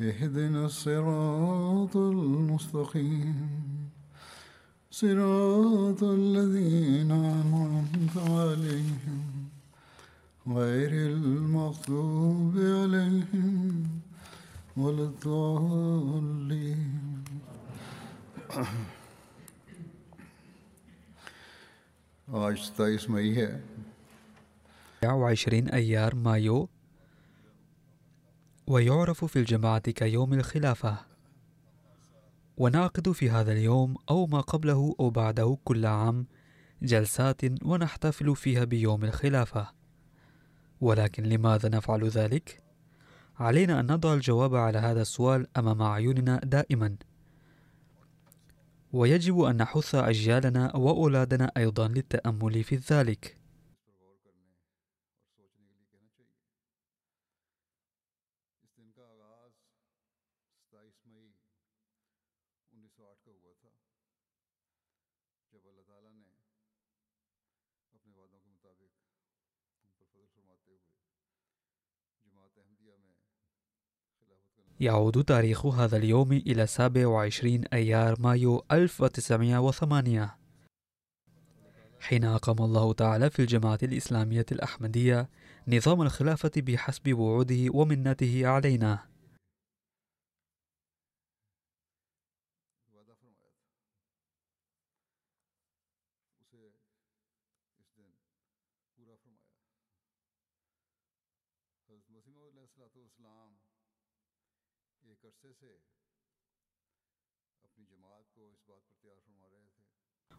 اهدنا الصراط المستقيم صراط الذين أنعمت عليهم غير المغضوب عليهم ولا الضالين आज सताईस मई है 29 أيار مايو ويعرف في الجماعة كيوم الخلافة. ونعقد في هذا اليوم أو ما قبله أو بعده كل عام جلسات ونحتفل فيها بيوم الخلافة. ولكن لماذا نفعل ذلك؟ علينا أن نضع الجواب على هذا السؤال أمام أعيننا دائما. ويجب أن نحث أجيالنا وأولادنا أيضا للتأمل في ذلك. يعود تاريخ هذا اليوم إلى 27 أيار مايو 1908 حين أقام الله تعالى في الجماعة الإسلامية الأحمدية نظام الخلافة بحسب وعوده ومنته علينا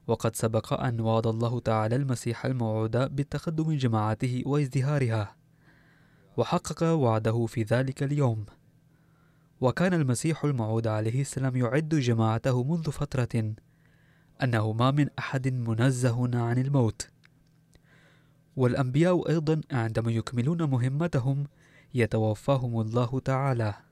وقد سبق أن وعد الله تعالى المسيح الموعود بالتقدم جماعته وازدهارها. وحقق وعده في ذلك اليوم. وكان المسيح الموعود عليه السلام يعد جماعته منذ فترة أنه ما من أحد منزه عن الموت. والأنبياء أيضا عندما يكملون مهمتهم يتوفاهم الله تعالى.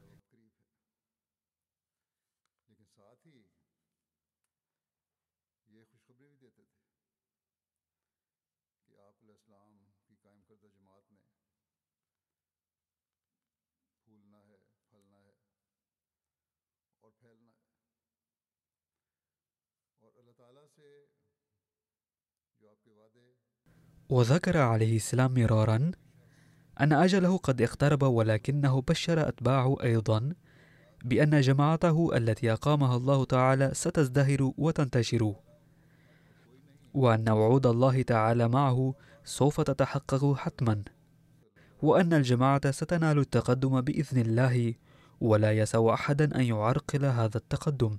وذكر عليه السلام مرارا أن أجله قد اقترب ولكنه بشر أتباعه أيضا بأن جماعته التي أقامها الله تعالى ستزدهر وتنتشر وأن وعود الله تعالى معه سوف تتحقق حتما وأن الجماعة ستنال التقدم بإذن الله ولا يسع أحدا أن يعرقل هذا التقدم.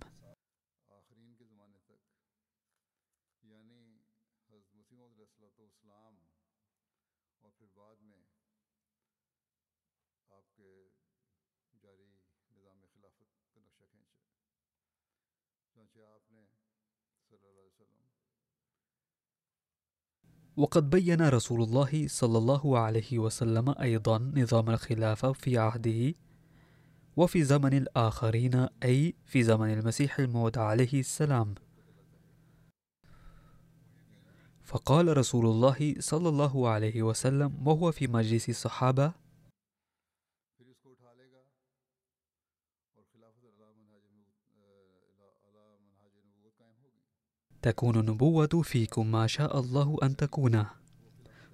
وقد بين رسول الله صلى الله عليه وسلم أيضا نظام الخلافة في عهده وفي زمن الآخرين أي في زمن المسيح الموعود عليه السلام. فقال رسول الله صلى الله عليه وسلم وهو في مجلس الصحابة تكون النبوة فيكم ما شاء الله أن تكون.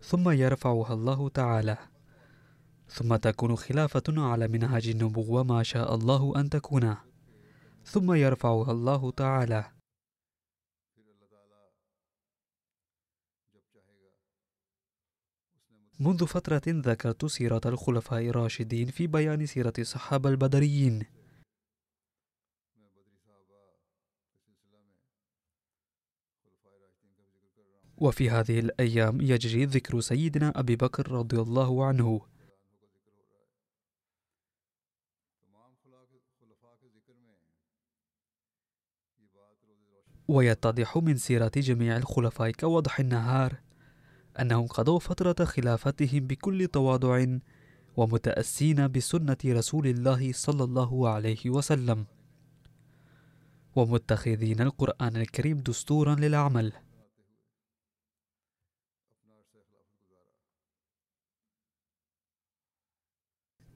ثم يرفعها الله تعالى. ثم تكون خلافة على منهج النبوة ما شاء الله أن تكون. ثم يرفعها الله تعالى. منذ فترة ذكرت سيرة الخلفاء الراشدين في بيان سيرة الصحابة البدريين. وفي هذه الأيام يجري ذكر سيدنا أبي بكر رضي الله عنه. ويتضح من سيرة جميع الخلفاء كوضح النهار أنهم قضوا فترة خلافتهم بكل تواضع ومتأسين بسنة رسول الله صلى الله عليه وسلم. ومتخذين القرآن الكريم دستورا للعمل.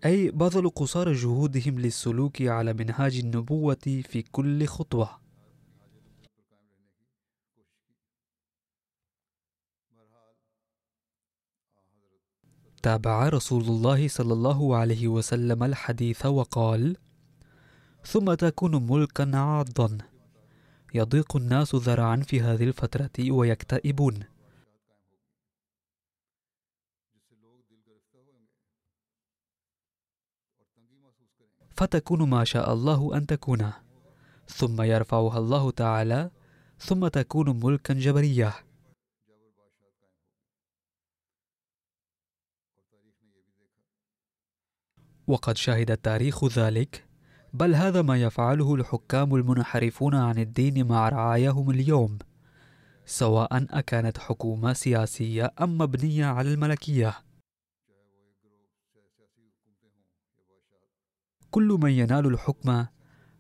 أي بذلوا قصارى جهودهم للسلوك على منهاج النبوة في كل خطوة. تابع رسول الله صلى الله عليه وسلم الحديث وقال ثم تكون ملكا عاضا. يضيق الناس ذرعا في هذه الفترة ويكتئبون. فتكون ما شاء الله أن تكون. ثم يرفعها الله تعالى ثم تكون ملكا جبريا وقد شهد التاريخ ذلك بل هذا ما يفعله الحكام المنحرفون عن الدين مع رعاياهم اليوم سواء أكانت حكومة سياسية أم مبنية على الملكية. كل من ينال الحكم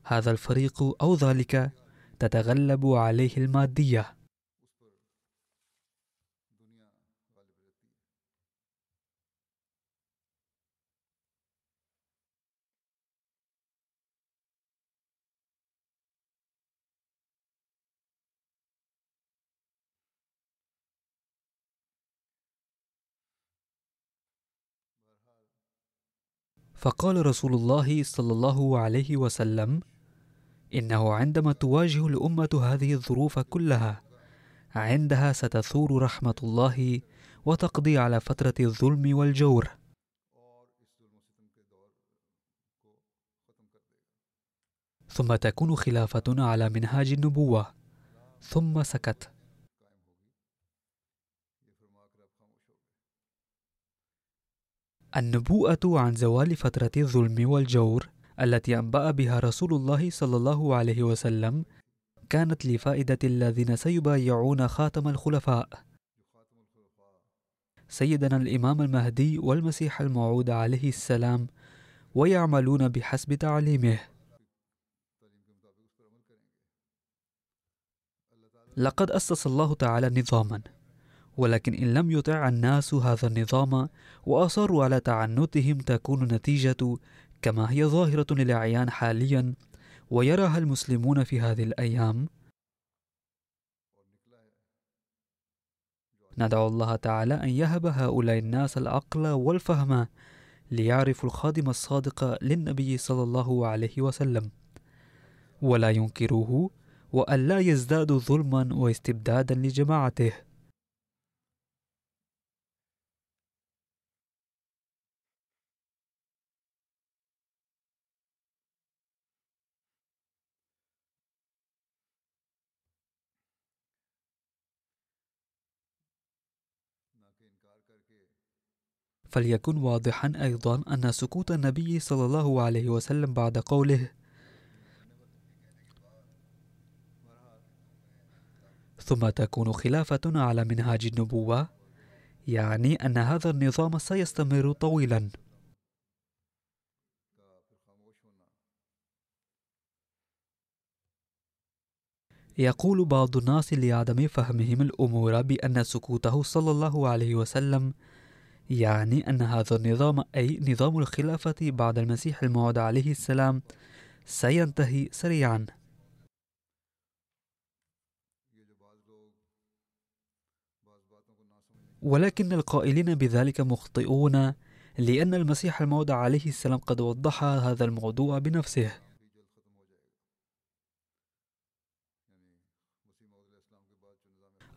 هذا الفريق أو ذلك تتغلب عليه المادية. فقال رسول الله صلى الله عليه وسلم إنه عندما تواجه الأمة هذه الظروف كلها عندها ستثور رحمة الله وتقضي على فترة الظلم والجور. ثم تكون خلافتنا على منهاج النبوة. ثم سكت. النبوءة عن زوال فترة الظلم والجور التي أنبأ بها رسول الله صلى الله عليه وسلم كانت لفائدة الذين سيبايعون خاتم الخلفاء. سيدنا الإمام المهدي والمسيح الموعود عليه السلام ويعملون بحسب تعليمه. لقد أسس الله تعالى نظاماً. ولكن إن لم يطع الناس هذا النظام وأصروا على تعنتهم تكون النتيجة كما هي ظاهرة للأعيان حاليا. ويراها المسلمون في هذه الأيام. ندعو الله تعالى أن يهب هؤلاء الناس العقل والفهم ليعرفوا الخادم الصادق للنبي صلى الله عليه وسلم. ولا ينكروه وأن لا يزدادوا ظلما واستبدادا لجماعته. فليكن واضحا أيضا أن سكوت النبي صلى الله عليه وسلم بعد قوله ثم تكون خلافة على منهاج النبوة يعني أن هذا النظام سيستمر طويلا. يقول بعض الناس لعدم فهمهم الأمور بأن سكوته صلى الله عليه وسلم يعني أن هذا النظام أي نظام الخلافة بعد المسيح الموعود عليه السلام سينتهي سريعا. ولكن القائلين بذلك مخطئون لأن المسيح الموعود عليه السلام قد وضح هذا الموضوع بنفسه.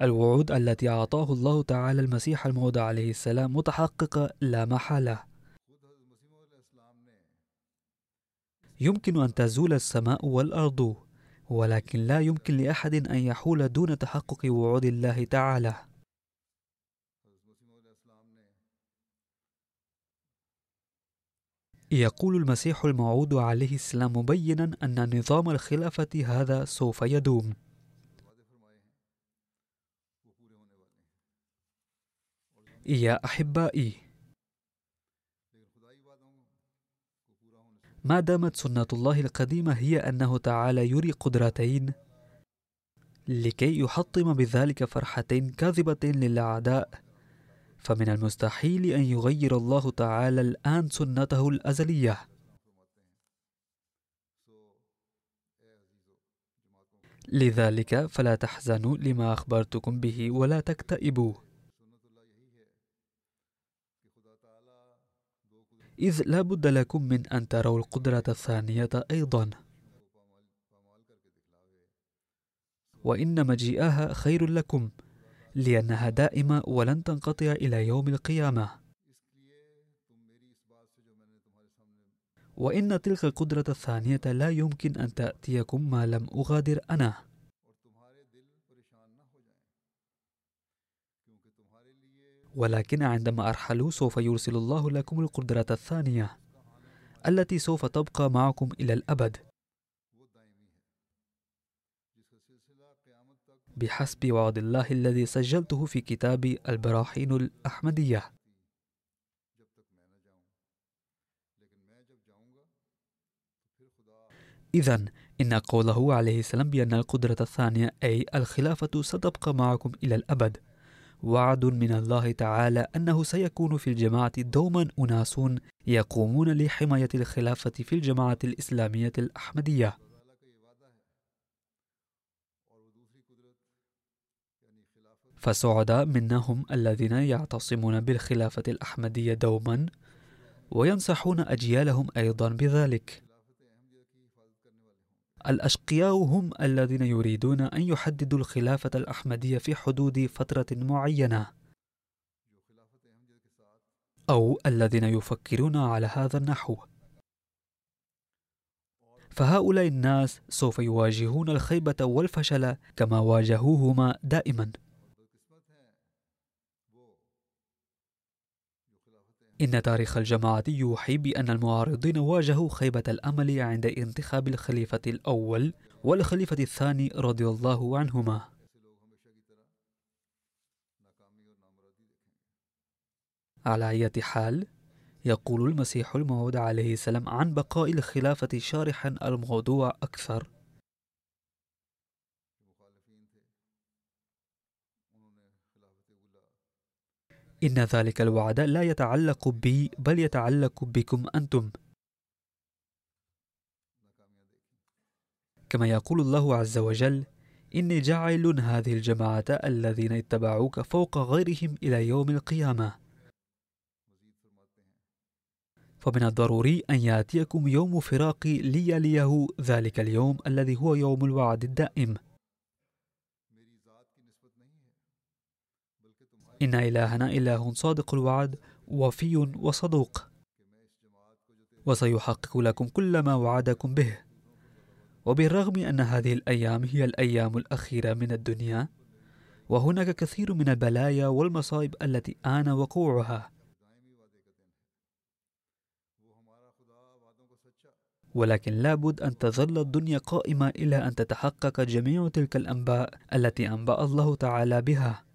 الوعود التي أعطاه الله تعالى المسيح الموعود عليه السلام متحققة لا محالة. يمكن أن تزول السماء والأرض ولكن لا يمكن لأحد أن يحول دون تحقق وعود الله تعالى. يقول المسيح الموعود عليه السلام مبينا أن نظام الخلافة هذا سوف يدوم. يا أحبائي. ما دامت سنة الله القديمة هي أنه تعالى يري قدرتين لكي يحطم بذلك فرحتين كاذبة للأعداء فمن المستحيل أن يغير الله تعالى الآن سنته الأزلية. لذلك فلا تحزنوا لما أخبرتكم به ولا تكتئبوا. إذ لا بد لكم من أن تروا القدرة الثانية أيضا. وإن مجيئها خير لكم لأنها دائمة ولن تنقطع إلى يوم القيامة. وإن تلك القدرة الثانية لا يمكن أن تأتيكم ما لم أغادر أنا. ولكن عندما أرحل سوف يرسل الله لكم القدرة الثانية التي سوف تبقى معكم إلى الأبد. بحسب وعد الله الذي سجلته في كتاب البراحين الأحمدية. إذا إن قوله عليه السلام بأن القدرة الثانية أي الخلافة ستبقى معكم إلى الأبد. وعد من الله تعالى أنه سيكون في الجماعة دوما أناس يقومون لحماية الخلافة في الجماعة الإسلامية الأحمدية. فسعداء منهم الذين يعتصمون بالخلافة الأحمدية دوما وينصحون أجيالهم أيضا بذلك. الأشقياء هم الذين يريدون أن يحددوا الخلافة الأحمدية في حدود فترة معينة. أو الذين يفكرون على هذا النحو. فهؤلاء الناس سوف يواجهون الخيبة والفشل كما واجهوهما دائما. إن تاريخ الجماعة يوحي بأن المعارضين واجهوا خيبة الأمل عند انتخاب الخليفة الأول والخليفة الثاني رضي الله عنهما. على أي حال يقول المسيح الموعود عليه السلام عن بقاء الخلافة شارحا الموضوع أكثر. إن ذلك الوعد لا يتعلق بي بل يتعلق بكم أنتم. كما يقول الله عز وجل إني جاعل هذه الجماعة الذين اتبعوك فوق غيرهم إلى يوم القيامة. فمن الضروري أن يأتيكم يوم فراق ليليه ذلك اليوم الذي هو يوم الوعد الدائم. إن إلهنا إله صادق الوعد وفي وصدوق. وسيحقق لكم كل ما وعدكم به. وبالرغم أن هذه الأيام هي الأيام الأخيرة من الدنيا وهناك كثير من البلايا والمصائب التي آن وقوعها. ولكن لابد أن تظل الدنيا قائمة إلى أن تتحقق جميع تلك الأنباء التي أنبأ الله تعالى بها.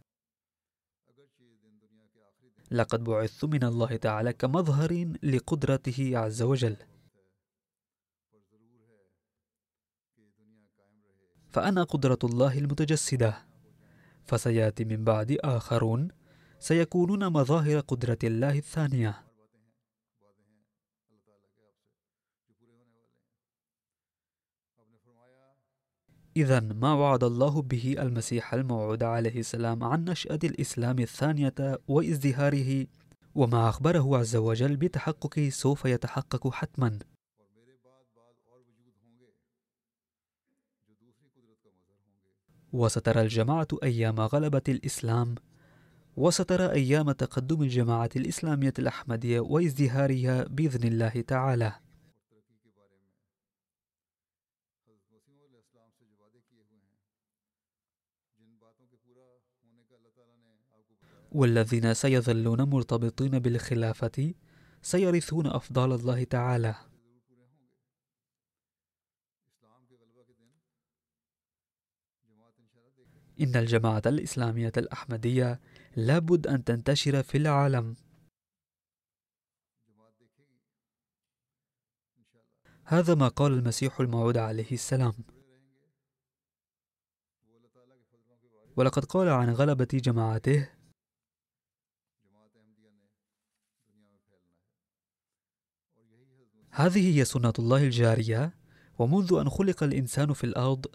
لقد بعثت من الله تعالى كمظهر لقدرته عز وجل. فأنا قدرة الله المتجسدة. فسيأتي من بعد آخرون سيكونون مظاهر قدرة الله الثانية. إذا ما وعد الله به المسيح الموعود عليه السلام عن نشأة الإسلام الثانية وإزدهاره وما أخبره عز وجل بتحققه سوف يتحقق حتما. وسترى الجماعة أيام غلبة الإسلام وسترى أيام تقدم الجماعة الإسلامية الأحمدية وإزدهارها بإذن الله تعالى. والذين سيظلون مرتبطين بالخلافة سيرثون أفضال الله تعالى. إن الجماعة الإسلامية الأحمدية لابد أن تنتشر في العالم. هذا ما قال المسيح الموعود عليه السلام. ولقد قال عن غلبة جماعته هذه هي سنة الله الجارية ومنذ أن خلق الإنسان في الأرض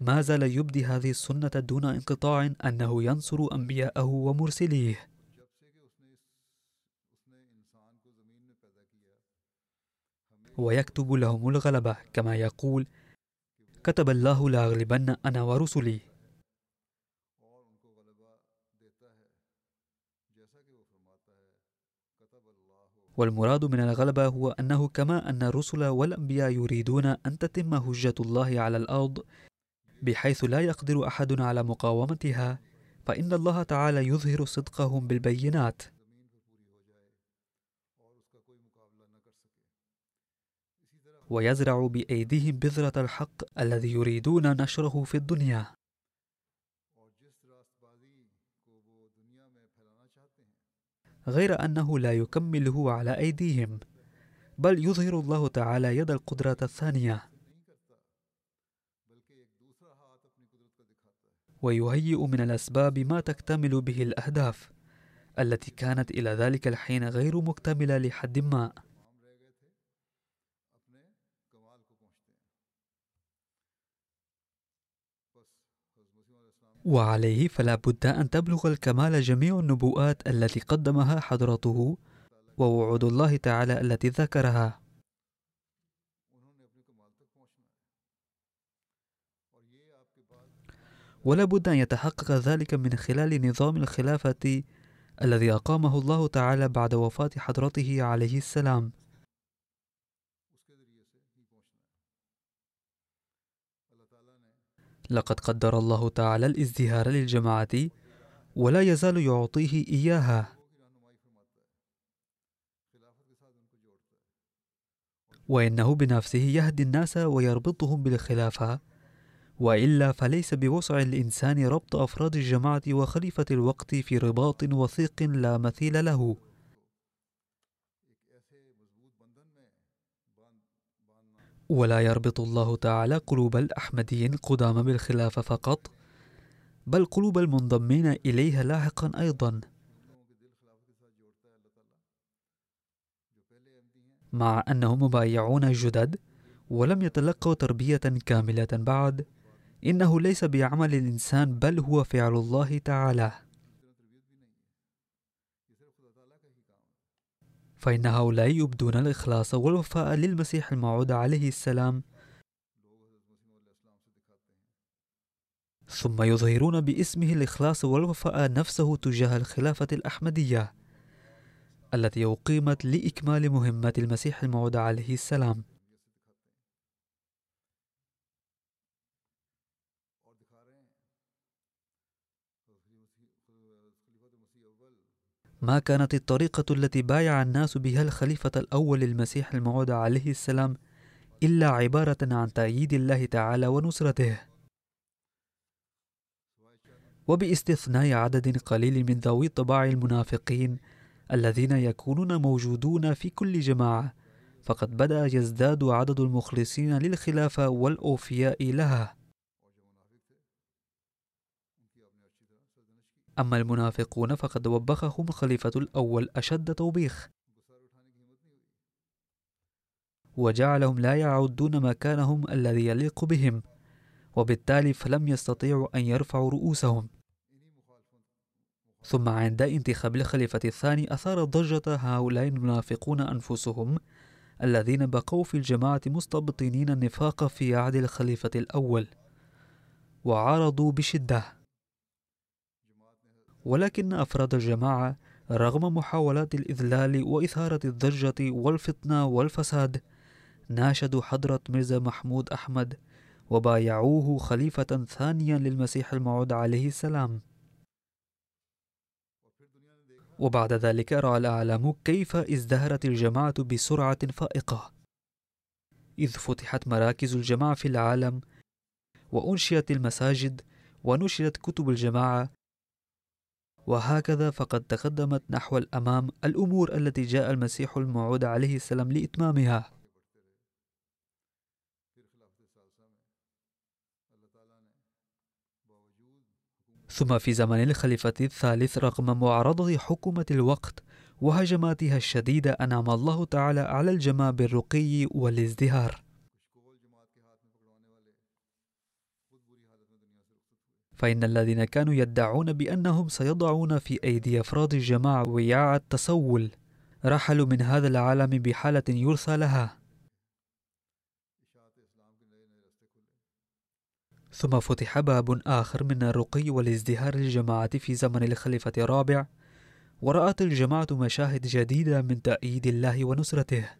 ما زال يبدي هذه السنة دون انقطاع أنه ينصر أنبياءه ومرسليه. ويكتب لهم الغلبة كما يقول كتب الله لأغلبن أنا ورسلي. والمراد من الغلبة هو أنه كما أن الرسل والأنبياء يريدون أن تتم هجة الله على الأرض بحيث لا يقدر أحد على مقاومتها فإن الله تعالى يظهر صدقهم بالبينات. ويزرع بأيديهم بذرة الحق الذي يريدون نشره في الدنيا. غير أنه لا يكمله على أيديهم بل يظهر الله تعالى يد القدرة الثانية. ويهيئ من الأسباب ما تكتمل به الأهداف التي كانت إلى ذلك الحين غير مكتملة لحد ما. وعليه فلا بد أن تبلغ الكمال جميع النبوءات التي قدمها حضرته ووعود الله تعالى التي ذكرها. ولا بد أن يتحقق ذلك من خلال نظام الخلافة الذي أقامه الله تعالى بعد وفاة حضرته عليه السلام. لقد قدر الله تعالى الازدهار للجماعة ولا يزال يعطيه إياها. وإنه بنفسه يهدي الناس ويربطهم بالخلافة وإلا فليس بوسع الإنسان ربط أفراد الجماعة وخليفة الوقت في رباط وثيق لا مثيل له. ولا يربط الله تعالى قلوب الأحمديين قدام بالخلافه فقط بل قلوب المنضمين إليها لاحقا أيضا. مع أنهم مبايعون جدد ولم يتلقوا تربية كاملة بعد إنه ليس بعمل الإنسان بل هو فعل الله تعالى. فإن هؤلاء يبدون الإخلاص والوفاء للمسيح الموعود عليه السلام. ثم يظهرون باسمه الإخلاص والوفاء نفسه تجاه الخلافة الأحمدية التي أقيمت لإكمال مهمة المسيح الموعود عليه السلام. ما كانت الطريقة التي بايع الناس بها الخليفة الأول المسيح الموعود عليه السلام إلا عبارة عن تأييد الله تعالى ونصرته. وباستثناء عدد قليل من ذوي طباع المنافقين الذين يكونون موجودون في كل جماعة فقد بدأ يزداد عدد المخلصين للخلافة والأوفياء لها. أما المنافقون فقد وبخهم خليفة الأول أشد توبيخ. وجعلهم لا يعدون مكانهم الذي يليق بهم وبالتالي فلم يستطيعوا أن يرفعوا رؤوسهم. ثم عند انتخاب الخليفة الثاني أثار ضجة هؤلاء المنافقون أنفسهم الذين بقوا في الجماعة مستبطنين النفاق في عهد الخليفة الأول وعارضوا بشدة. ولكن أفراد الجماعة رغم محاولات الإذلال وإثارة الضجة والفتنة والفساد ناشدوا حضرة ميرزا محمود أحمد وبايعوه خليفة ثانيا للمسيح الموعود عليه السلام. وبعد ذلك رأى الأعلام كيف ازدهرت الجماعة بسرعة فائقة. إذ فتحت مراكز الجماعة في العالم وأنشئت المساجد ونشرت كتب الجماعة وهكذا فقد تقدمت نحو الأمام الأمور التي جاء المسيح الموعود عليه السلام لإتمامها. ثم في زمن الخليفة الثالث رغم معارضة حكومة الوقت وهجماتها الشديدة أنعم الله تعالى على الجماعة بالرقي والازدهار. فإن الذين كانوا يدعون بأنهم سيضعون في أيدي أفراد الجماعة وياع التسول رحلوا من هذا العالم بحالة يرثى لها. ثم فتح باب آخر من الرقي والازدهار للجماعة في زمن الخليفة الرابع ورأت الجماعة مشاهد جديدة من تأييد الله ونصرته.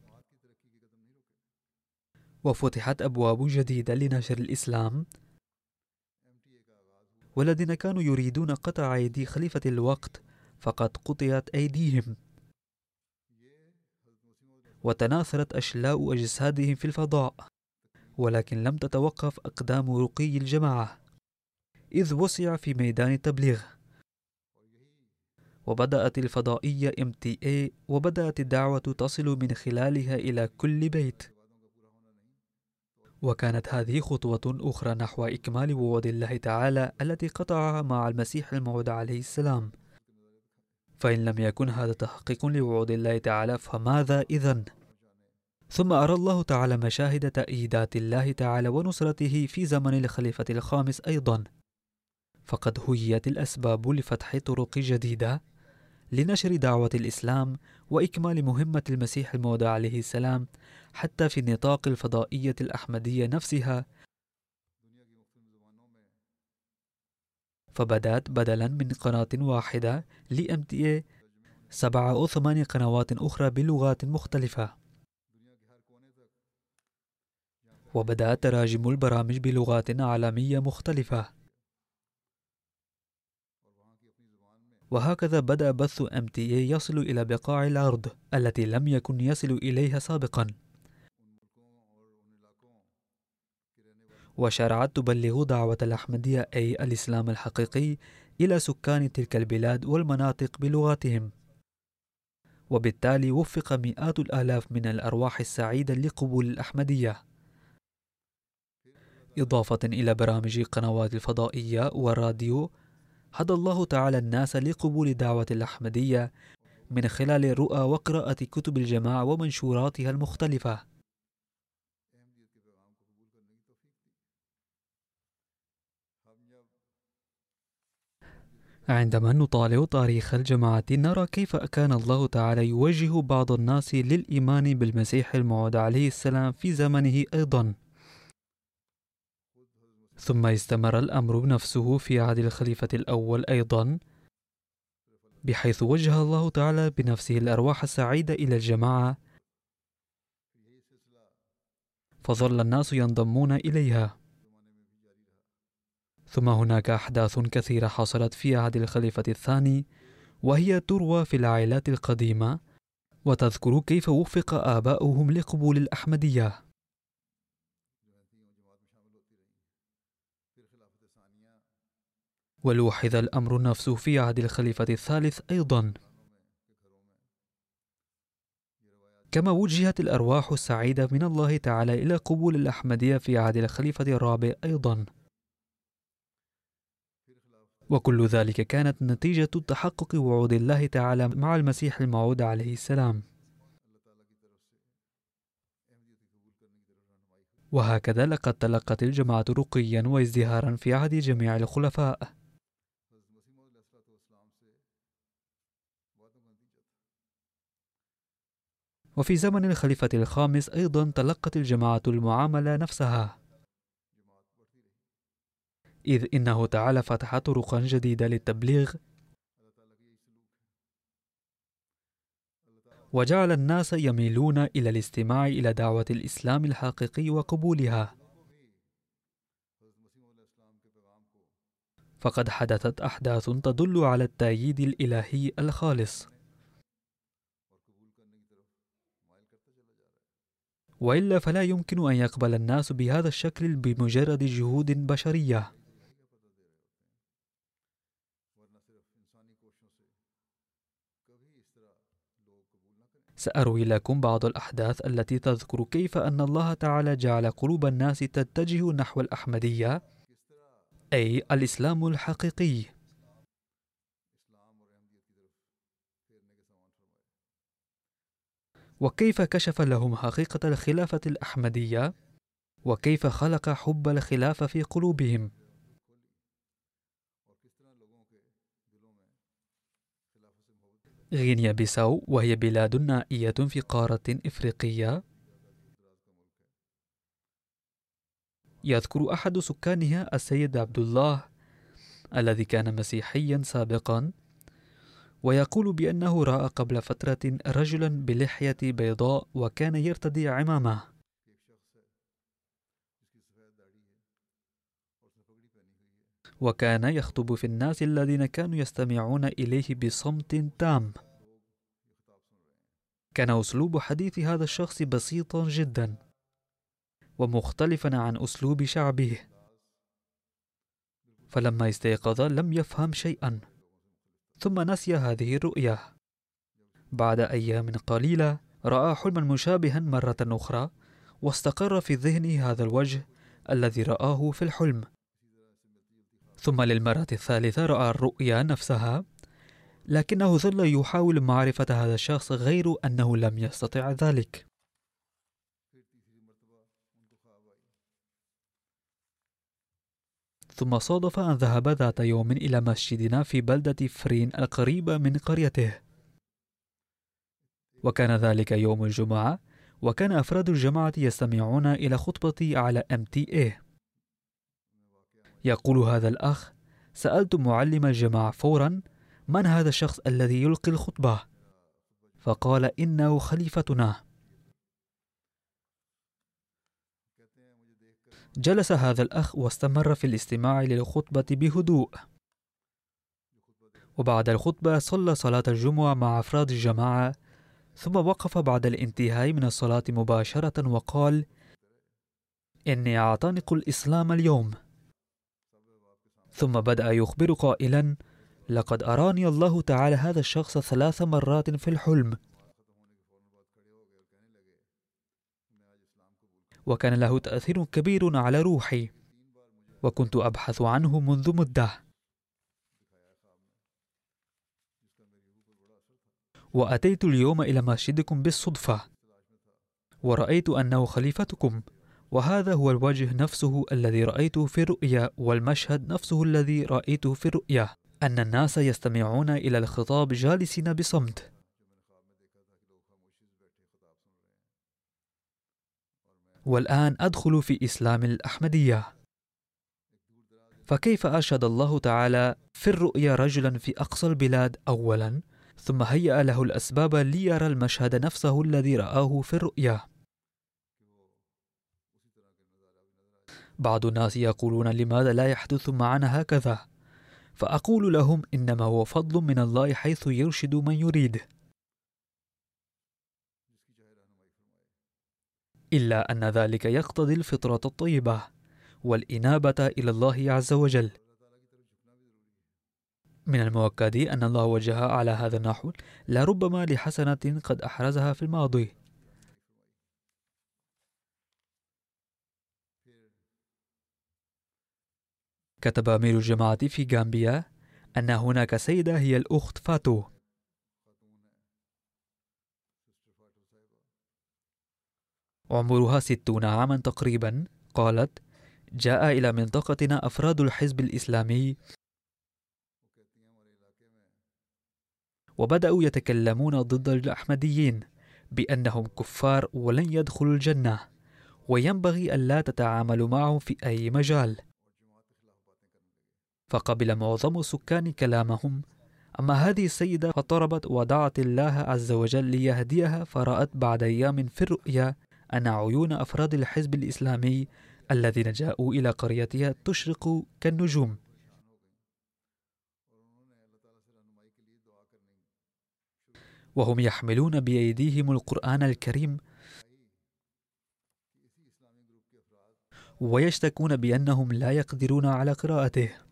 وفتحت أبواب جديدة لنشر الإسلام. والذين كانوا يريدون قطع أيدي خليفة الوقت فقد قطعت أيديهم. وتناثرت أشلاء أجسادهم في الفضاء ولكن لم تتوقف أقدام رقي الجماعة إذ وسع في ميدان التبليغ. وبدأت الفضائية MTA وبدأت الدعوة تصل من خلالها إلى كل بيت. وكانت هذه خطوة أخرى نحو إكمال وعود الله تعالى التي قطعها مع المسيح الموعود عليه السلام فإن لم يكن هذا تحقيق لوعود الله تعالى فماذا إذن؟ ثم أرى الله تعالى مشاهد تأييدات الله تعالى ونصرته في زمن الخليفة الخامس أيضا فقد هيت الأسباب لفتح طرق جديدة لنشر دعوة الإسلام وإكمال مهمة المسيح الموعود عليه السلام حتى في نطاق الفضائية الأحمدية نفسها. فبدأت بدلا من قناة واحدة لMTA سبع أو ثمان قنوات أخرى بلغات مختلفة. وبدأت تراجم البرامج بلغات عالمية مختلفة. وهكذا بدأ بث MTA يصل إلى بقاع الأرض التي لم يكن يصل إليها سابقا. وشرعت تبلغ دعوة الأحمدية أي الإسلام الحقيقي إلى سكان تلك البلاد والمناطق بلغاتهم. وبالتالي وفق مئات الآلاف من الأرواح السعيدة لقبول الأحمدية. إضافة إلى برامج القنوات الفضائية والراديو هدى الله تعالى الناس لقبول دعوة الأحمدية من خلال الرؤى وقراءة كتب الجماعة ومنشوراتها المختلفة. عندما نطالع تاريخ الجماعة نرى كيف كان الله تعالى يوجه بعض الناس للإيمان بالمسيح الموعود عليه السلام في زمنه أيضا. ثم استمر الأمر نفسه في عهد الخليفة الأول أيضا بحيث وجه الله تعالى بنفسه الأرواح السعيدة إلى الجماعة. فظل الناس ينضمون إليها. ثم هناك أحداث كثيرة حصلت في عهد الخليفة الثاني وهي تروى في العائلات القديمة وتذكر كيف وفق آباؤهم لقبول الأحمدية. ولوحظ الأمر نفسه في عهد الخليفة الثالث أيضا. كما وجهت الأرواح السعيدة من الله تعالى إلى قبول الأحمدية في عهد الخليفة الرابع أيضا. وكل ذلك كانت نتيجة تحقق وعود الله تعالى مع المسيح الموعود عليه السلام. وهكذا لقد تلقت الجماعة رقيا وازدهارا في عهد جميع الخلفاء. وفي زمن الخليفة الخامس أيضا تلقت الجماعة المعاملة نفسها. إذ إنه تعالى فتح طرقا جديدة للتبليغ. وجعل الناس يميلون إلى الاستماع إلى دعوة الإسلام الحقيقي وقبولها. فقد حدثت أحداث تدل على التأييد الإلهي الخالص. وإلا فلا يمكن أن يقبل الناس بهذا الشكل بمجرد جهود بشرية. سأروي لكم بعض الأحداث التي تذكر كيف أن الله تعالى جعل قلوب الناس تتجه نحو الأحمدية أي الإسلام الحقيقي. وكيف كشف لهم حقيقة الخلافة الأحمدية؟ وكيف خلق حب الخلافة في قلوبهم؟ غينيا بيساو وهي بلاد نائية في قارة إفريقية. يذكر أحد سكانها السيد عبد الله الذي كان مسيحيا سابقا ويقول بأنه رأى قبل فترة رجلا بلحية بيضاء وكان يرتدي عمامة. وكان يخطب في الناس الذين كانوا يستمعون إليه بصمت تام. كان أسلوب حديث هذا الشخص بسيطا جدا ومختلفا عن أسلوب شعبه. فلما استيقظ لم يفهم شيئا ثم نسي هذه الرؤيا. بعد أيام قليلة رأى حلما مشابها مرة أخرى واستقر في ذهنه هذا الوجه الذي رآه في الحلم. ثم للمرة الثالثة رأى الرؤيا نفسها لكنه ظل يحاول معرفة هذا الشخص غير أنه لم يستطع ذلك. ثم صادف أن ذهب ذات يوم إلى مسجدنا في بلدة فرين القريبة من قريته. وكان ذلك يوم الجمعة وكان أفراد الجماعة يستمعون إلى خطبتي على MTA يقول هذا الأخ سألت معلم الجماعة فورا من هذا الشخص الذي يلقي الخطبة؟ فقال إنه خليفتنا. جلس هذا الأخ واستمر في الاستماع للخطبة بهدوء. وبعد الخطبة صلى صلاة الجمعة مع أفراد الجماعة ثم وقف بعد الانتهاء من الصلاة مباشرة وقال إني أعتنق الإسلام اليوم. ثم بدأ يخبر قائلا لقد أراني الله تعالى هذا الشخص ثلاث مرات في الحلم. وكان له تأثير كبير على روحي وكنت أبحث عنه منذ مدة. وأتيت اليوم إلى مسجدكم بالصدفة ورأيت أنه خليفتكم. وهذا هو الوجه نفسه الذي رأيته في الرؤيا والمشهد نفسه الذي رأيته في الرؤيا أن الناس يستمعون إلى الخطاب جالسين بصمت. والآن أدخل في إسلام الأحمدية. فكيف أرشد الله تعالى في الرؤيا رجلا في أقصى البلاد أولا ثم هيأ له الأسباب ليرى المشهد نفسه الذي رآه في الرؤيا؟ بعض الناس يقولون لماذا لا يحدث معنا هكذا؟ فأقول لهم إنما هو فضل من الله حيث يرشد من يريد. إلا أن ذلك يقتضي الفطرة الطيبة والإنابة إلى الله عز وجل. من المؤكد أن الله وجه على هذا النحو لربما لحسنة قد أحرزها في الماضي كتب أمير الجماعة في غامبيا أن هناك سيدة هي الأخت فاتو. عمرها ستون عاما تقريبا قالت جاء إلى منطقتنا أفراد الحزب الإسلامي. وبدأوا يتكلمون ضد الأحمديين بأنهم كفار ولن يدخلوا الجنة وينبغي ألا تتعاملوا معهم في أي مجال. فقبل معظم السكان كلامهم. أما هذه السيدة فطربت ودعت الله عز وجل ليهديها فرأت بعد أيام في الرؤيا أن عيون أفراد الحزب الإسلامي الذين جاءوا إلى قريتها تشرق كالنجوم. وهم يحملون بأيديهم القرآن الكريم ويشتكون بأنهم لا يقدرون على قراءته.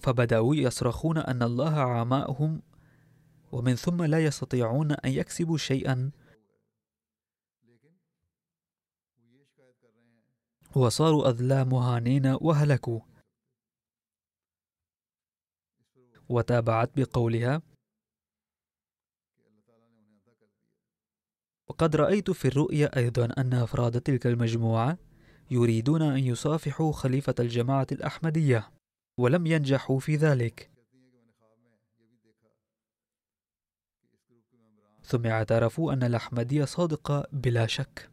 فبدأوا يصرخون أن الله عماءهم ومن ثم لا يستطيعون أن يكسبوا شيئا. وصاروا أذلا مهانين وهلكوا. وتابعت بقولها وقد رأيت في الرؤيا أيضا أن أفراد تلك المجموعة يريدون أن يصافحوا خليفة الجماعة الأحمدية. ولم ينجحوا في ذلك. ثم اعترفوا أن الأحمدية صادقة بلا شك.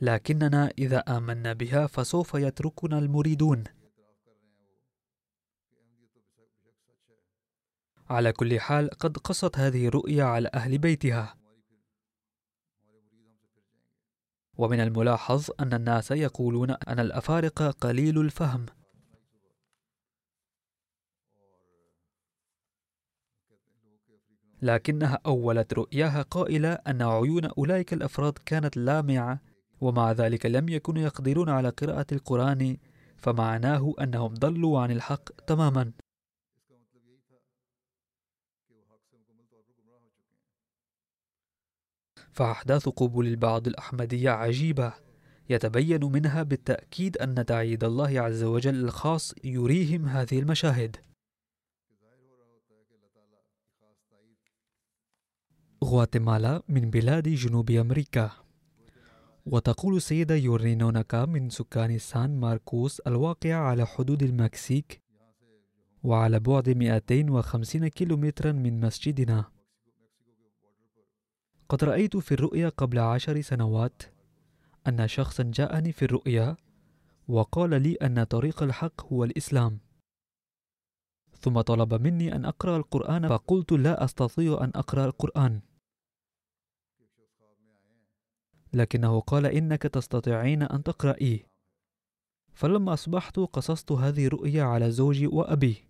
لكننا إذا آمنا بها فسوف يتركنا المريدون. على كل حال قد قصت هذه الرؤيا على أهل بيتها. ومن الملاحظ أن الناس يقولون أن الأفارقة قليل الفهم. لكنها أولت رؤياها قائلة أن عيون أولئك الأفراد كانت لامعة ومع ذلك لم يكونوا يقدرون على قراءة القرآن فمعناه أنهم ضلوا عن الحق تماما. فأحداث قبول البعض الأحمدية عجيبة. يتبين منها بالتأكيد أن تعييد الله عز وجل الخاص يريهم هذه المشاهد. غواتيمالا من بلاد جنوب أمريكا. وتقول السيدة يورينوناكا من سكان سان ماركوس الواقع على حدود المكسيك وعلى بعد 250 كيلومترا من مسجدنا. قد رأيت في الرؤيا قبل عشر سنوات أن شخصا جاءني في الرؤيا وقال لي أن طريق الحق هو الإسلام. ثم طلب مني أن أقرأ القرآن فقلت لا أستطيع أن أقرأ القرآن. لكنه قال إنك تستطيعين أن تقرأي. فلما أصبحت قصصت هذه الرؤيا على زوجي وأبي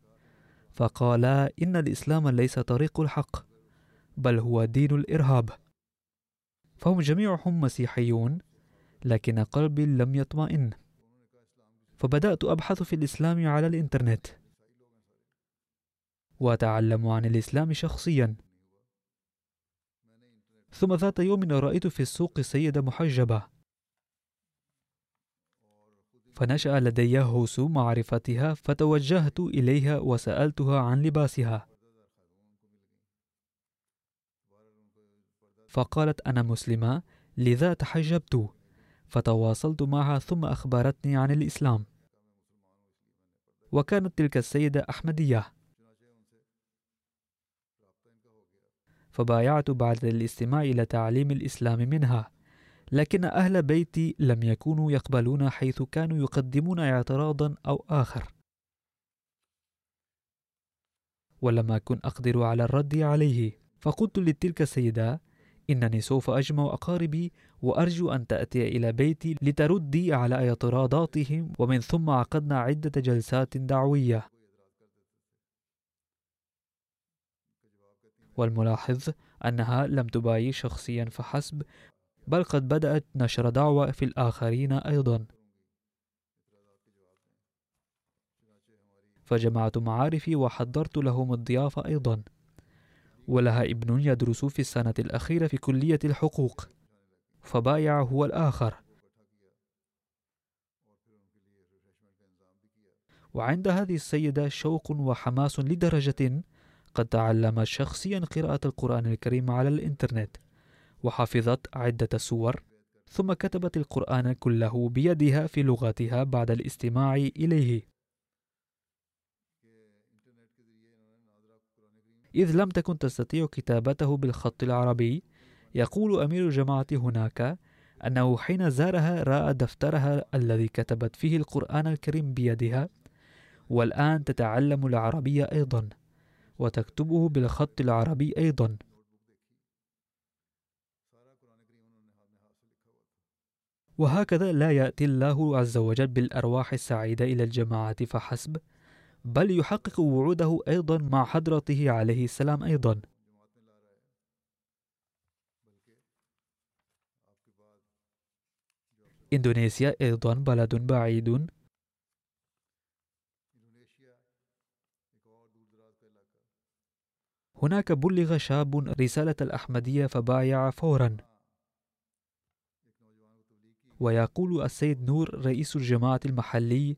فقالا إن الإسلام ليس طريق الحق بل هو دين الإرهاب. فهم جميعهم مسيحيون لكن قلبي لم يطمئن. فبدأت أبحث في الإسلام على الإنترنت. وأتعلم عن الإسلام شخصيا. ثم ذات يوم رأيت في السوق سيدة محجبة. فنشأ لدي هوس معرفتها فتوجهت إليها وسألتها عن لباسها. فقالت أنا مسلمة لذا تحجبت. فتواصلت معها ثم أخبرتني عن الإسلام. وكانت تلك السيدة أحمدية. فبايعت بعد الاستماع إلى تعليم الإسلام منها. لكن أهل بيتي لم يكونوا يقبلون حيث كانوا يقدمون اعتراضا أو آخر. ولم أكن أقدر على الرد عليه. فقلت لتلك السيدة إنني سوف أجمع أقاربي وأرجو أن تأتي إلى بيتي لتردي على اعتراضاتهم ومن ثم عقدنا عدة جلسات دعوية. والملاحظ أنها لم تبايع شخصيا فحسب بل قد بدأت نشر دعوة في الآخرين أيضا. فجمعت معارفي وحضرت لهم الضيافة أيضا. ولها ابن يدرس في السنة الأخيرة في كلية الحقوق فبايع هو الآخر. وعند هذه السيدة شوق وحماس لدرجة قد تعلمت شخصيا قراءة القرآن الكريم على الإنترنت وحفظت عدة سور ثم كتبت القرآن كله بيدها في لغتها بعد الاستماع إليه. إذ لم تكن تستطيع كتابته بالخط العربي. يقول أمير الجماعة هناك أنه حين زارها رأى دفترها الذي كتبت فيه القرآن الكريم بيدها والآن تتعلم العربية أيضا وتكتبه بالخط العربي أيضا. وهكذا لا يأتي الله عز وجل بالأرواح السعيدة إلى الجماعة فحسب. بل يحقق وعوده أيضا مع حضرته عليه السلام أيضا. إندونيسيا أيضا بلد بعيد. هناك بلغ شاب رسالة الأحمدية فبايع فورا. ويقول السيد نور رئيس الجماعة المحلي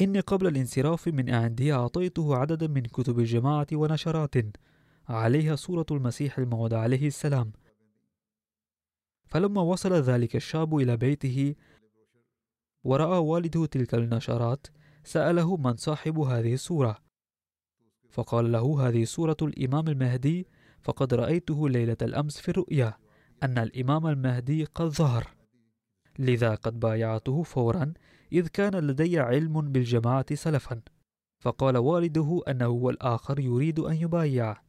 إني قبل الانصراف من عندي أعطيته عددا من كتب الجماعة ونشرات. عليها صورة المسيح الموعود عليه السلام. فلما وصل ذلك الشاب إلى بيته ورأى والده تلك النشرات سأله من صاحب هذه الصورة فقال له هذه صورة الإمام المهدي فقد رأيته ليلة الأمس في الرؤيا أن الإمام المهدي قد ظهر. لذا قد بايعته فورا إذ كان لدي علم بالجماعة سلفا فقال والده أنه هو الآخر يريد أن يبايع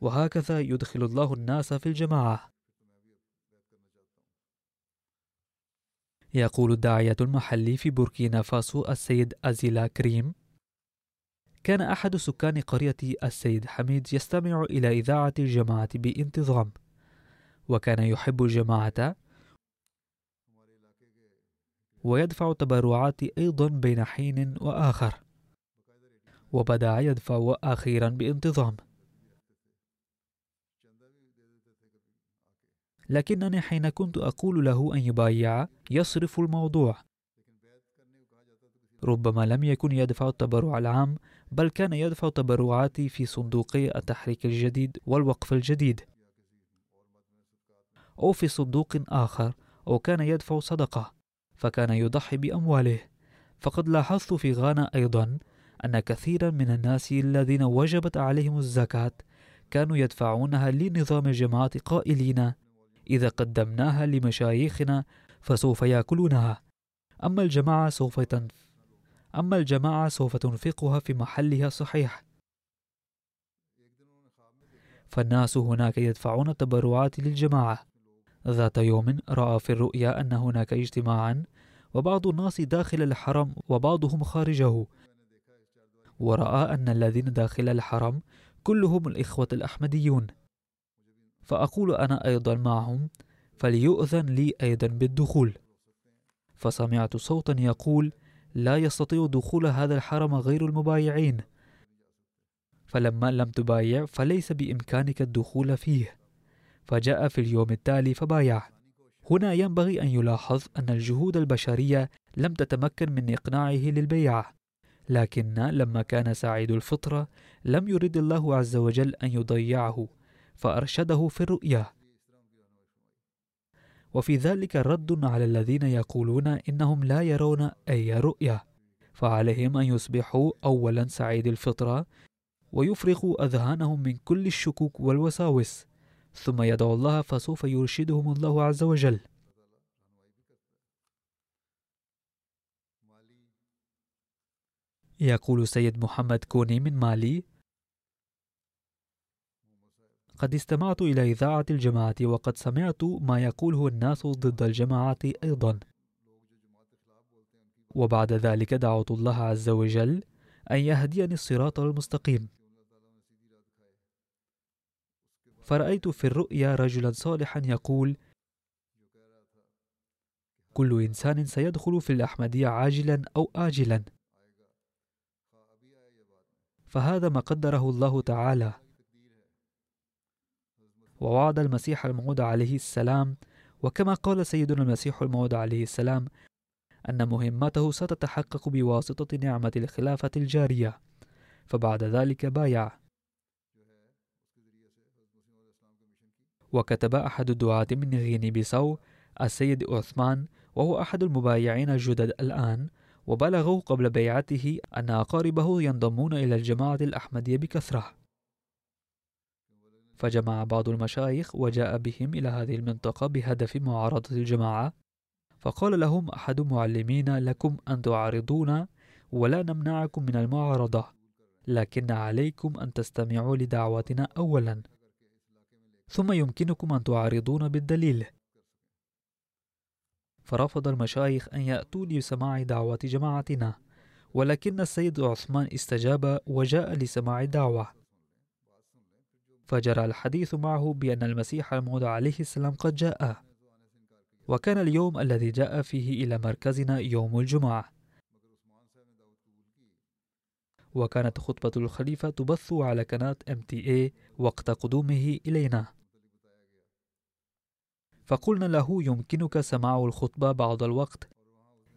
وهكذا يدخل الله الناس في الجماعة. يقول الداعية المحلي في بوركينا فاسو السيد أزيلا كريم كان أحد سكان قرية السيد حميد يستمع إلى إذاعة الجماعة بانتظام وكان يحب الجماعة ويدفع تبرعات أيضا بين حين وآخر. وبدأ يدفع أخيرا بانتظام. لكنني حين كنت أقول له أن يبايع يصرف الموضوع. ربما لم يكن يدفع التبرع العام بل كان يدفع تبرعاتي في صندوقي التحريك الجديد والوقف الجديد. أو في صندوق آخر أو كان يدفع صدقة. فكان يضحي بأمواله. فقد لاحظت في غانا أيضا أن كثيرا من الناس الذين وجبت عليهم الزكاة كانوا يدفعونها لنظام الجماعة قائلين إذا قدمناها لمشايخنا فسوف يأكلونها. أما الجماعة سوف تنف أما الجماعة سوف تنفقها في محلها صحيح فالناس هناك يدفعون التبرعات للجماعة. ذات يوم رأى في الرؤيا أن هناك اجتماعا وبعض الناس داخل الحرم وبعضهم خارجه. ورأى أن الذين داخل الحرم كلهم الإخوة الأحمديون. فأقول أنا أيضا معهم فليؤذن لي أيضا بالدخول. فسمعت صوتا يقول لا يستطيع دخول هذا الحرم غير المبايعين. فلما لم تبايع فليس بإمكانك الدخول فيه. فجاء في اليوم التالي فبايع. هنا ينبغي أن يلاحظ أن الجهود البشرية لم تتمكن من إقناعه للبيعة لكن لما كان سعيد الفطرة لم يرد الله عز وجل أن يضيعه فأرشده في الرؤيا. وفي ذلك رد على الذين يقولون إنهم لا يرون أي رؤيا. فعليهم أن يصبحوا أولا سعيد الفطرة ويفرغوا أذهانهم من كل الشكوك والوساوس. ثم يدعو الله فسوف يرشدهم الله عز وجل. يقول سيد محمد كوني من مالي قد استمعت إلى إذاعة الجماعة وقد سمعت ما يقوله الناس ضد الجماعة أيضا. وبعد ذلك دعوت الله عز وجل أن يهديني الصراط المستقيم. فرأيت في الرؤيا رجلا صالحا يقول كل إنسان سيدخل في الأحمدية عاجلا أو آجلا. فهذا ما قدره الله تعالى. ووعد المسيح الموعود عليه السلام وكما قال سيدنا المسيح الموعود عليه السلام أن مهمته ستتحقق بواسطة نعمة الخلافة الجارية فبعد ذلك بايع. وكتب أحد الدعاة من غيني بيساو السيد عثمان وهو أحد المبايعين الجدد الآن وبلغوا قبل بيعته أن أقاربه ينضمون إلى الجماعة الأحمدية بكثرة. فجمع بعض المشايخ وجاء بهم إلى هذه المنطقة بهدف معارضة الجماعة فقال لهم أحد معلمين لكم أن تعارضونا ولا نمنعكم من المعارضة لكن عليكم أن تستمعوا لدعوتنا أولا. ثم يمكنكم أن تعارضون بالدليل. فرفض المشايخ أن يأتوا لسماع دعوة جماعتنا ولكن السيد عثمان استجاب وجاء لسماع الدعوة. فجرى الحديث معه بأن المسيح الموعود عليه السلام قد جاء. وكان اليوم الذي جاء فيه إلى مركزنا يوم الجمعة. وكانت خطبة الخليفة تبث على قناة MTA وقت قدومه إلينا. فقلنا له يمكنك سماع الخطبة بعض الوقت.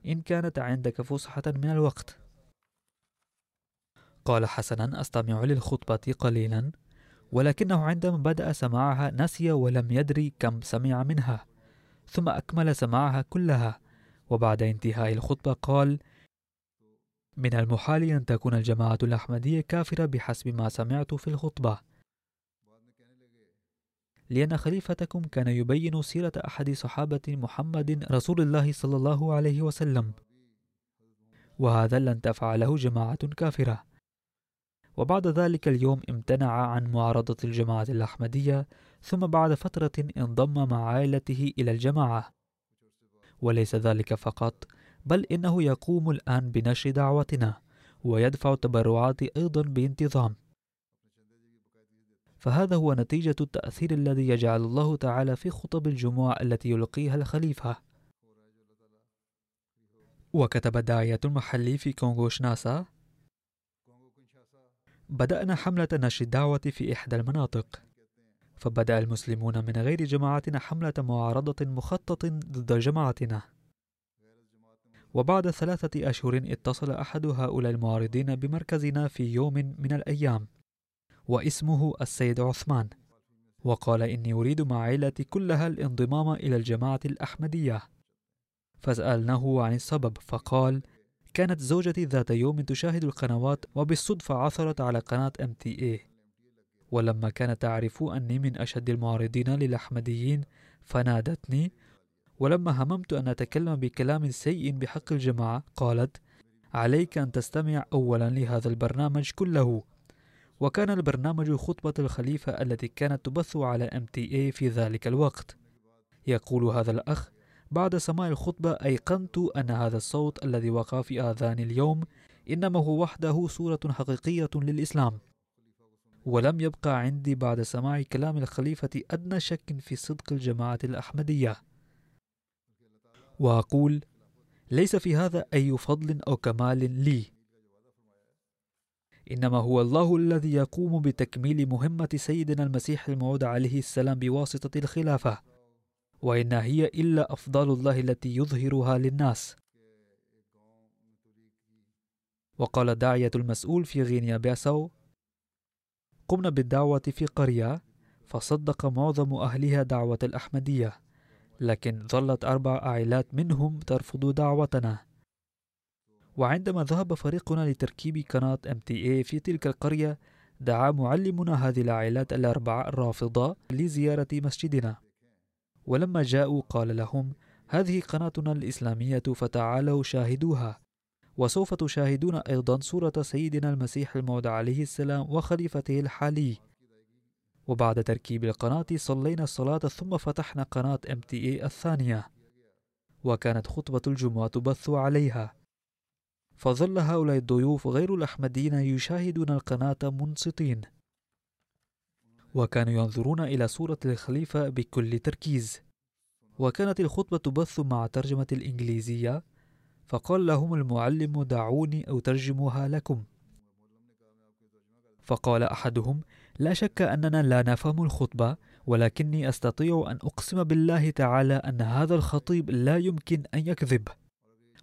إن كانت عندك فسحة من الوقت. قال حسنا أستمع للخطبة قليلا. ولكنه عندما بدأ سماعها نسي ولم يدري كم سمع منها. ثم أكمل سماعها كلها. وبعد انتهاء الخطبة قال من المحال أن تكون الجماعة الأحمدية كافرة بحسب ما سمعت في الخطبة. لأن خليفتكم كان يبين سيرة أحد صحابة محمد رسول الله صلى الله عليه وسلم. وهذا لن تفعله جماعة كافرة. وبعد ذلك اليوم امتنع عن معارضة الجماعة الأحمدية ثم بعد فترة انضم مع عائلته إلى الجماعة. وليس ذلك فقط بل إنه يقوم الآن بنشر دعوتنا ويدفع التبرعات أيضا بانتظام. فهذا هو نتيجة التأثير الذي يجعل الله تعالى في خطب الجمعة التي يلقيها الخليفة. وكتب الداعية المحلي في كونغو شناسا. بدأنا حملة نشر الدعوة في إحدى المناطق. فبدأ المسلمون من غير جماعتنا حملة معارضة مخطط ضد جماعتنا. وبعد ثلاثة أشهر اتصل أحد هؤلاء المعارضين بمركزنا في يوم من الأيام. واسمه السيد عثمان. وقال إني أريد مع عائلتي كلها الانضمام إلى الجماعة الأحمدية. فسألناه عن السبب فقال كانت زوجتي ذات يوم تشاهد القنوات وبالصدفة عثرت على قناة MTA ولما كانت تعرف أني من أشد المعارضين للأحمديين فنادتني. ولما هممت أن أتكلم بكلام سيء بحق الجماعة قالت عليك أن تستمع أولا لهذا البرنامج كله. وكان البرنامج خطبة الخليفة التي كانت تبث على MTA في ذلك الوقت. يقول هذا الأخ بعد سماع الخطبة أيقنت أن هذا الصوت الذي وقع في آذاني اليوم إنما هو وحده صورة حقيقية للإسلام. ولم يبقى عندي بعد سماع كلام الخليفة أدنى شك في صدق الجماعة الأحمدية. وأقول ليس في هذا أي فضل أو كمال لي. إنما هو الله الذي يقوم بتكميل مهمة سيدنا المسيح الموعود عليه السلام بواسطة الخلافة. وإنها هي إلا أفضال الله التي يظهرها للناس. وقال داعية المسؤول في غينيا بيساو قمنا بالدعوة في قرية فصدق معظم أهلها دعوة الأحمدية لكن ظلت أربع عائلات منهم ترفض دعوتنا. وعندما ذهب فريقنا لتركيب قناة MTA في تلك القرية دعا معلمنا هذه العائلات الأربعة الرافضة لزيارة مسجدنا. ولما جاءوا قال لهم هذه قناتنا الإسلامية فتعالوا شاهدوها. وسوف تشاهدون أيضا صورة سيدنا المسيح الموعود عليه السلام وخليفته الحالي. وبعد تركيب القناة صلينا الصلاة ثم فتحنا قناة MTA الثانية. وكانت خطبة الجمعة تبث عليها. فظل هؤلاء الضيوف غير الأحمديين يشاهدون القناة منصتين. وكانوا ينظرون إلى صورة الخليفة بكل تركيز. وكانت الخطبة تبث مع ترجمة الإنجليزية فقال لهم المعلم دعوني أترجمها لكم فقال أحدهم لا شك أننا لا نفهم الخطبة ولكني أستطيع أن أقسم بالله تعالى أن هذا الخطيب لا يمكن أن يكذب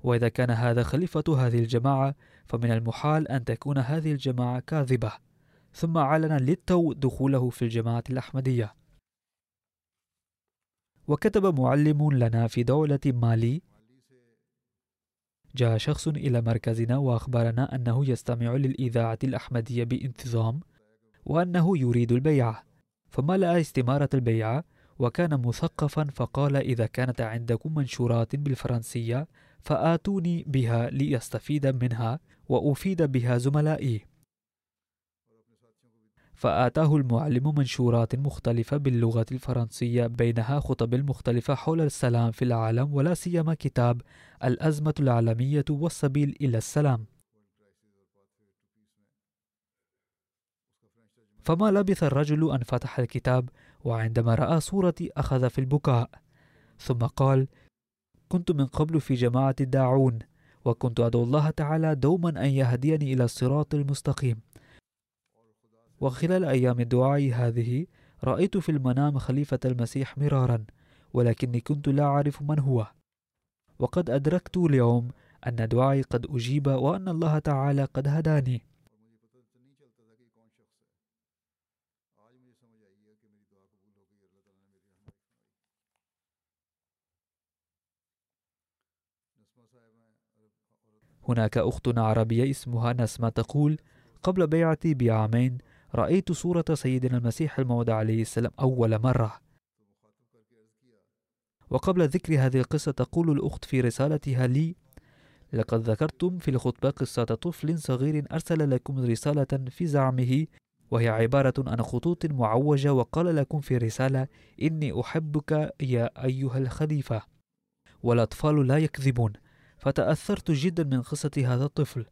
وإذا كان هذا خليفة هذه الجماعة فمن المحال أن تكون هذه الجماعة كاذبة. ثم أعلن للتو دخوله في الجماعة الأحمدية. وكتب معلم لنا في دولة مالي. جاء شخص إلى مركزنا وأخبرنا أنه يستمع للإذاعة الأحمدية بانتظام وأنه يريد البيعة فملأ استمارة البيعة وكان مثقفا فقال إذا كانت عندكم منشورات بالفرنسية فآتوني بها ليستفيد منها وأفيد بها زملائي. فآتاه المعلم منشورات مختلفة باللغة الفرنسية بينها خطب مختلفة حول السلام في العالم ولا سيما كتاب الأزمة العالمية والسبيل إلى السلام. فما لبث الرجل أن فتح الكتاب وعندما رأى صورتي أخذ في البكاء. ثم قال كنت من قبل في جماعة الداعون وكنت أدعو الله تعالى دوما أن يهديني إلى الصراط المستقيم. وخلال أيام الدعاء هذه رأيت في المنام خليفة المسيح مرارا ولكني كنت لا أعرف من هو. وقد أدركت اليوم أن دعائي قد أجيب وأن الله تعالى قد هداني. هناك أخت عربية اسمها نسمة تقول قبل بيعتي بعامين رأيت صورة سيدنا المسيح الموعود عليه السلام أول مرة. وقبل ذكر هذه القصة تقول الأخت في رسالتها لي لقد ذكرتم في الخطبة قصة طفل صغير أرسل لكم رسالة في زعمه وهي عبارة عن خطوط معوجة وقال لكم في رسالة إني أحبك يا أيها الخليفة. والأطفال لا يكذبون. فتأثرت جدا من قصة هذا الطفل.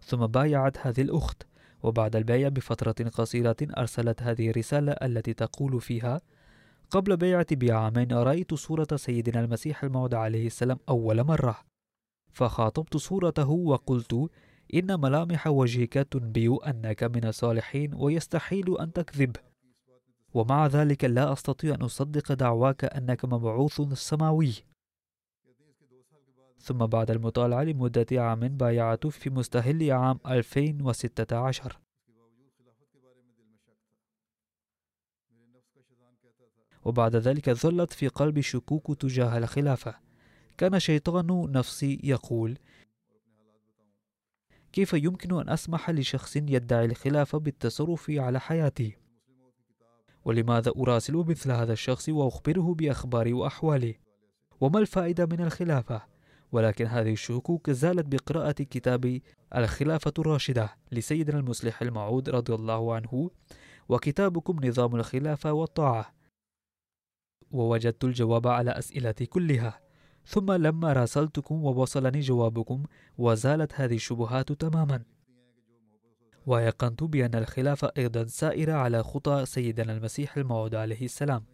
ثم بايعت هذه الأخت وبعد البيع بفترة قصيرة أرسلت هذه الرسالة التي تقول فيها قبل بيعتي بعامين رأيت صورة سيدنا المسيح الموعود عليه السلام أول مرة. فخاطبت صورته وقلت إن ملامح وجهك تنبئ أنك من الصالحين ويستحيل أن تكذب. ومع ذلك لا أستطيع أن أصدق دعواك أنك مبعوث السماوي ثم بعد المطالعة لمدة عام بايعت في مستهل عام 2016 وبعد ذلك ظلت في قلبي شكوك تجاه الخلافة كان شيطان نفسي يقول كيف يمكن أن أسمح لشخص يدعي الخلافة بالتصرف على حياتي؟ ولماذا أراسل مثل هذا الشخص وأخبره بأخباري وأحوالي؟ وما الفائدة من الخلافة؟ ولكن هذه الشكوك زالت بقراءة كتاب الخلافة الراشدة لسيدنا المصلح الموعود رضي الله عنه وكتابكم نظام الخلافة والطاعة. ووجدت الجواب على أسئلتي كلها. ثم لما راسلتكم ووصلني جوابكم وزالت هذه الشبهات تماما. ويقنت بأن الخلافة أيضا سائرة على خطى سيدنا المسيح الموعود عليه السلام.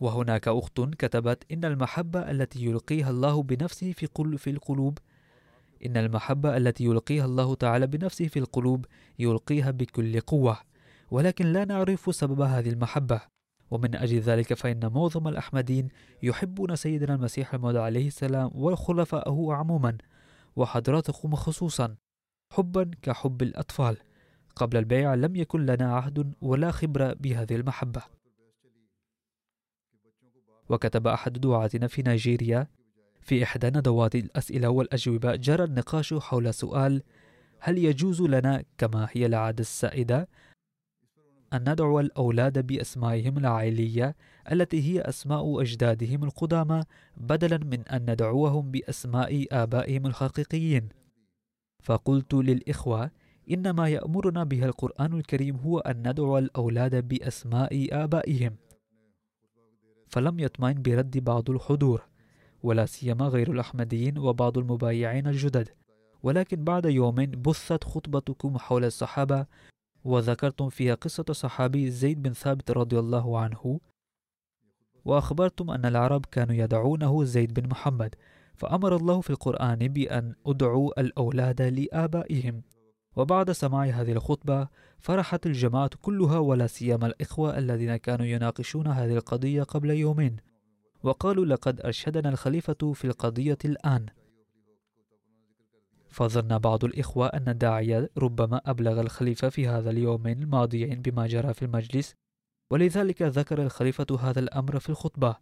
وهناك أخت كتبت إن المحبة التي يلقيها الله بنفسه في في القلوب إن المحبة التي يلقيها الله تعالى بنفسه في القلوب يلقيها بكل قوة ولكن لا نعرف سبب هذه المحبة. ومن أجل ذلك فإن معظم الأحمدين يحبون سيدنا المسيح الموعود عليه السلام وخلفائه عموما وحضراتكم خصوصا حبا كحب الأطفال. قبل البيع لم يكن لنا عهد ولا خبرة بهذه المحبة. وكتب أحد دعاتنا في نيجيريا في إحدى ندوات الأسئلة والأجوبة جرى النقاش حول سؤال هل يجوز لنا كما هي العادة السائدة أن ندعو الأولاد بأسمائهم العائلية التي هي أسماء أجدادهم القدامى بدلا من أن ندعوهم بأسماء آبائهم الحقيقيين. فقلت للإخوة إن ما يأمرنا به القرآن الكريم هو أن ندعو الأولاد بأسماء آبائهم. فلم يطمئن برد بعض الحضور ولا سيما غير الأحمديين وبعض المبايعين الجدد. ولكن بعد يوم بثت خطبتكم حول الصحابة وذكرتم فيها قصة صحابي زيد بن ثابت رضي الله عنه وأخبرتم أن العرب كانوا يدعونه زيد بن محمد. فأمر الله في القرآن بأن أدعوا الأولاد لآبائهم. وبعد سماع هذه الخطبة فرحت الجماعة كلها ولا سيما الإخوة الذين كانوا يناقشون هذه القضية قبل يومين وقالوا لقد أرشدنا الخليفة في القضية الآن. فظن بعض الإخوة أن الداعية ربما أبلغ الخليفة في هذا اليومين الماضيين بما جرى في المجلس ولذلك ذكر الخليفة هذا الأمر في الخطبة.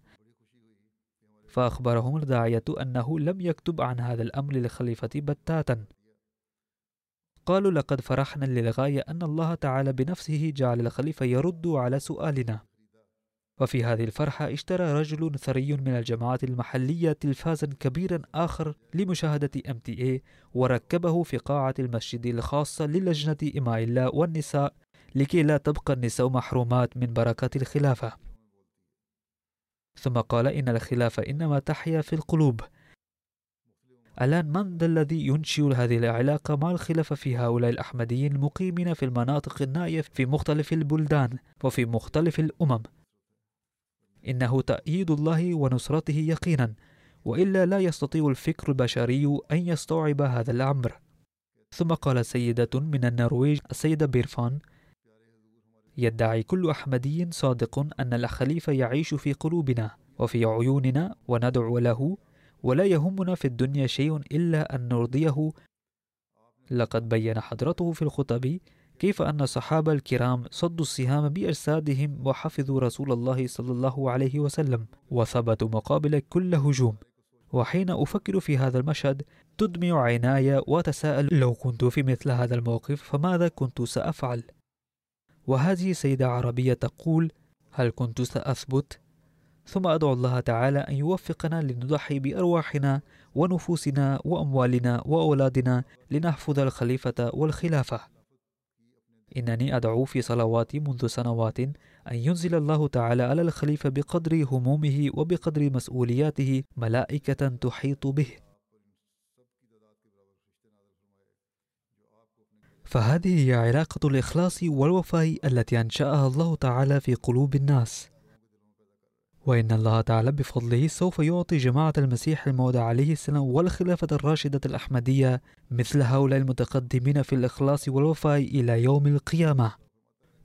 فأخبرهم الداعية أنه لم يكتب عن هذا الأمر للخليفة بتاتا. قالوا لقد فرحنا للغاية أن الله تعالى بنفسه جعل الخليفة يرد على سؤالنا. وفي هذه الفرحة اشترى رجل ثري من الجماعات المحلية تلفازا كبيرا آخر لمشاهدة MTA وركبه في قاعة المسجد الخاصة للجنة إماء الله والنساء لكي لا تبقى النساء محرومات من بركات الخلافة. ثم قال إن الخلافة إنما تحيا في القلوب. الآن من ذا الذي ينشئ هذه العلاقة؟ مع الخلافة في هؤلاء الأحمديين المقيمين في المناطق النائية في مختلف البلدان وفي مختلف الأمم؟ إنه تأييد الله ونصرته يقينا وإلا لا يستطيع الفكر البشري أن يستوعب هذا الأمر. ثم قال سيدة من النرويج السيدة بيرفان يدعي كل أحمدي صادق أن الخليفة يعيش في قلوبنا وفي عيوننا وندعو له ولا يهمنا في الدنيا شيء إلا أن نرضيه لقد بين حضرته في الخطب كيف أن الصحابة الكرام صدوا السهام بأجسادهم وحفظوا رسول الله صلى الله عليه وسلم وثبتوا مقابل كل هجوم وحين أفكر في هذا المشهد تدمع عيناي وأتساءل لو كنت في مثل هذا الموقف فماذا كنت سأفعل؟ وهذه سيدة عربية تقول هل كنت سأثبت؟ ثم أدعو الله تعالى أن يوفقنا لنضحي بأرواحنا ونفوسنا وأموالنا وأولادنا لنحفظ الخليفة والخلافة. إنني أدعو في صلواتي منذ سنوات أن ينزل الله تعالى على الخليفة بقدر همومه وبقدر مسؤولياته ملائكة تحيط به. فهذه هي علاقة الإخلاص والوفاء التي أنشأها الله تعالى في قلوب الناس. وإن الله تعالى بفضله سوف يعطي جماعة المسيح الموعود عليه السلام والخلافة الراشدة الأحمدية مثل هؤلاء المتقدمين في الإخلاص والوفاء إلى يوم القيامة.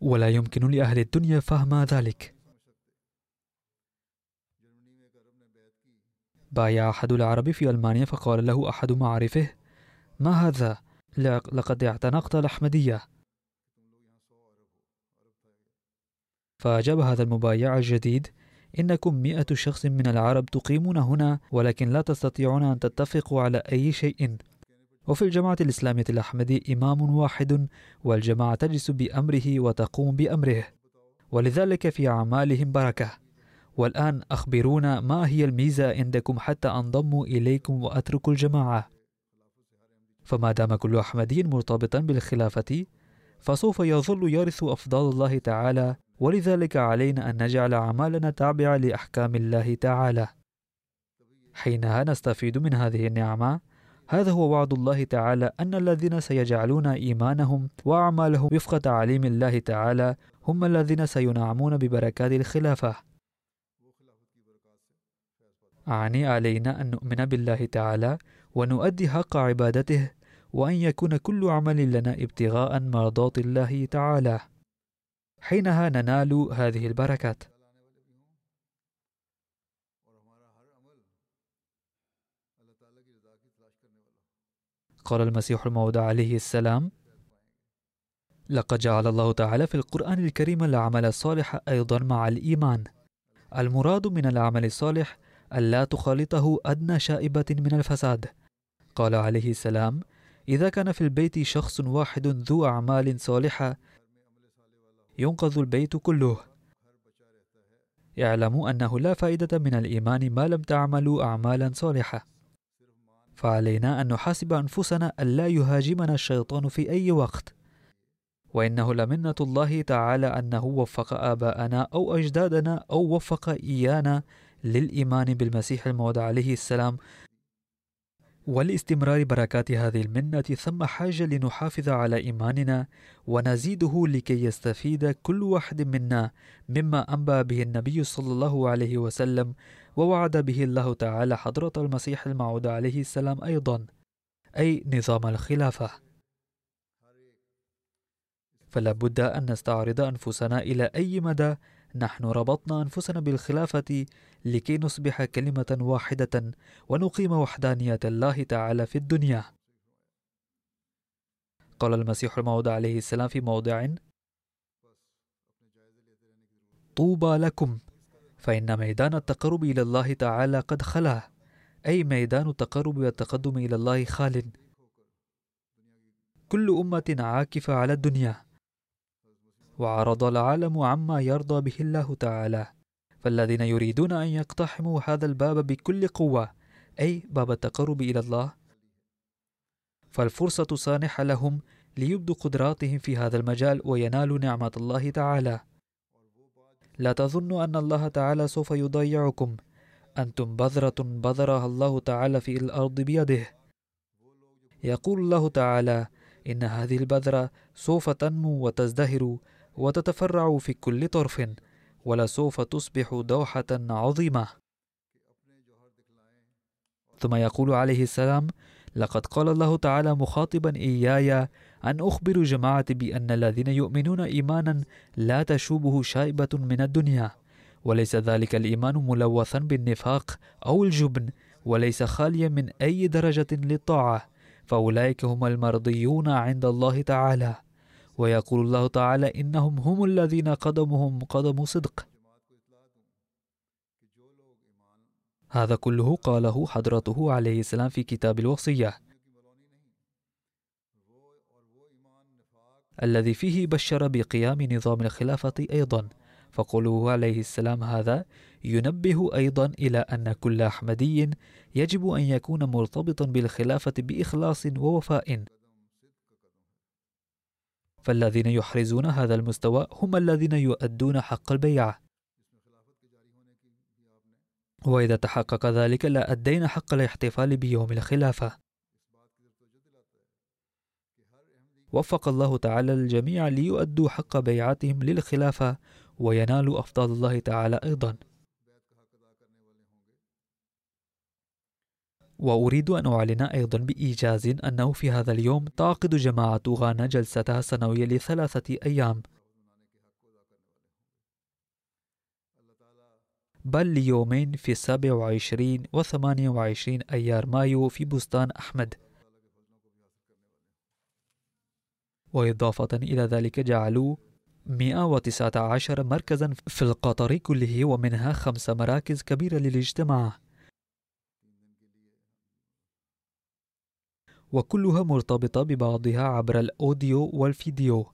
ولا يمكن لأهل الدنيا فهم ذلك. بايع أحد العرب في ألمانيا فقال له أحد معارفه ما هذا؟ لقد اعتنقت الأحمدية. فأجاب هذا المبايع الجديد إنكم مئة شخص من العرب تقيمون هنا ولكن لا تستطيعون أن تتفقوا على أي شيء. وفي الجماعة الإسلامية الأحمدية إمام واحد والجماعة تجلس بأمره وتقوم بأمره. ولذلك في أعمالهم بركة. والآن أخبرونا ما هي الميزة عندكم حتى أنضموا إليكم وأتركوا الجماعة. فما دام كل أحمدي مرتبطا بالخلافة فسوف يظل يرث أفضال الله تعالى ولذلك علينا أن نجعل أعمالنا تابعة لأحكام الله تعالى. حينها نستفيد من هذه النعمة. هذا هو وعد الله تعالى أن الذين سيجعلون إيمانهم وأعمالهم وفق تعاليم الله تعالى هم الذين سينعمون ببركات الخلافة. أعني علينا أن نؤمن بالله تعالى ونؤدي حق عبادته وأن يكون كل عمل لنا ابتغاء مرضات الله تعالى. حينها ننال هذه البركات. قال المسيح الموعود عليه السلام لقد جعل الله تعالى في القرآن الكريم العمل الصالح أيضا مع الإيمان. المراد من العمل الصالح ألا تخالطه أدنى شائبة من الفساد. قال عليه السلام إذا كان في البيت شخص واحد ذو أعمال صالحة ينقذ البيت كله. اعلموا أنه لا فائدة من الإيمان ما لم تعملوا أعمالا صالحة. فعلينا أن نحاسب أنفسنا ألا يهاجمنا الشيطان في أي وقت. وإنه لمنة الله تعالى أنه وفق آباءنا أو أجدادنا أو وفق إيانا للإيمان بالمسيح الموعود عليه السلام ولاستمرار بركات هذه المنة ثم حاجة لنحافظ على إيماننا ونزيده لكي يستفيد كل واحد منا مما أنبأ به النبي صلى الله عليه وسلم ووعد به الله تعالى حضرة المسيح الموعود عليه السلام أيضا. أي نظام الخلافة. فلا بد أن نستعرض أنفسنا إلى أي مدى نحن ربطنا أنفسنا بالخلافة لكي نصبح كلمة واحدة ونقيم وحدانية الله تعالى في الدنيا. قال المسيح الموعود عليه السلام في موضع: طوبى لكم فإن ميدان التقرب إلى الله تعالى قد خلا. أي ميدان التقرب والتقدم إلى الله خال. كل أمة عاكفة على الدنيا. وعرض العالم عما يرضى به الله تعالى. فالذين يريدون أن يقتحموا هذا الباب بكل قوة أي باب التقرب إلى الله فالفرصة سانحة لهم ليبدوا قدراتهم في هذا المجال وينالوا نعمة الله تعالى. لا تظنوا أن الله تعالى سوف يضيعكم. أنتم بذرة بذرها الله تعالى في الأرض بيده. يقول الله تعالى إن هذه البذرة سوف تنمو وتزدهر وتتفرع في كل طرف. ولسوف تصبح دوحة عظيمة. ثم يقول عليه السلام لقد قال الله تعالى مخاطبا إياي أن أخبر جماعة بأن الذين يؤمنون إيمانا لا تشوبه شائبة من الدنيا وليس ذلك الإيمان ملوثا بالنفاق أو الجبن وليس خاليا من أي درجة للطاعة فأولئك هم المرضيون عند الله تعالى. ويقول الله تعالى إنهم هم الذين قدمهم قدم صدق. هذا كله قاله حضرته عليه السلام في كتاب الوصية. الذي فيه بشر بقيام نظام الخلافة أيضا. فقوله عليه السلام هذا ينبه أيضا إلى أن كل أحمدي يجب أن يكون مرتبطا بالخلافة بإخلاص ووفاء. فالذين يحرزون هذا المستوى هم الذين يؤدون حق البيعة وإذا تحقق ذلك لا أدينا حق الاحتفال بيوم الخلافة. وفق الله تعالى الجميع ليؤدوا حق بيعتهم للخلافة وينالوا أفضل الله تعالى أيضا. وأريد أن أعلن أيضا بإيجاز أنه في هذا اليوم تعقد جماعة غانا جلستها السنوية لثلاثة أيام. بل ليومين في السابع وعشرين وثمانية وعشرين أيار مايو في بستان أحمد. وإضافة إلى ذلك جعلوا 119 مركزا في القطر كله ومنها خمس مراكز كبيرة للاجتماع. وكلها مرتبطة ببعضها عبر الأوديو والفيديو.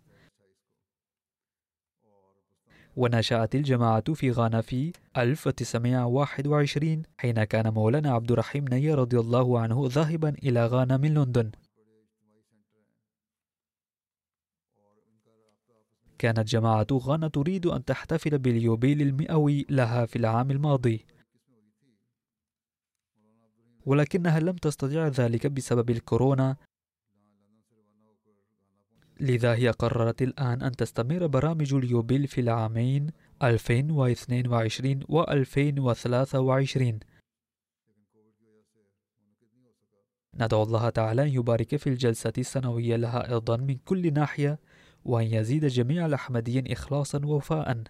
ونشأت الجماعة في غانا في 1921 حين كان مولانا عبد الرحيم نية رضي الله عنه ذاهبا إلى غانا من لندن. كانت جماعة غانا تريد أن تحتفل باليوبيل المئوي لها في العام الماضي. ولكنها لم تستطع ذلك بسبب الكورونا. لذا هي قررت الآن أن تستمر برامج اليوبيل في العامين 2022 و 2023 ندعو الله تعالى أن يبارك في الجلسة السنوية لها أيضا من كل ناحية وأن يزيد جميع الأحمديين إخلاصا ووفاء.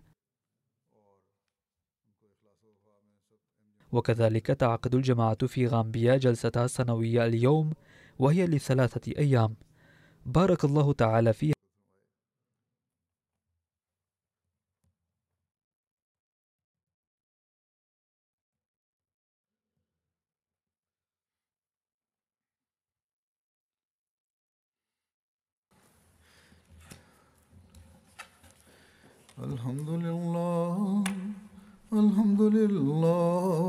وكذلك تعقد الجماعة في غامبيا جلستها السنوية اليوم وهي لثلاثة أيام. بارك الله تعالى فيها. الحمد لله الحمد لله.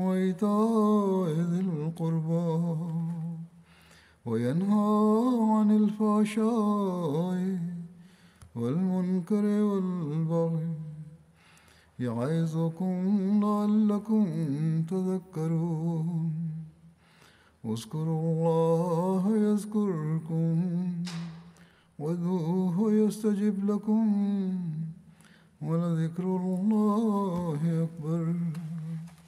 وإيتاء ذي القربى وينهى عن الفحشاء والمنكر والبغي يعظكم لعلكم تذكرون. اذكروا الله يذكركم وادعوه يستجب لكم ولذكر الله أكبر.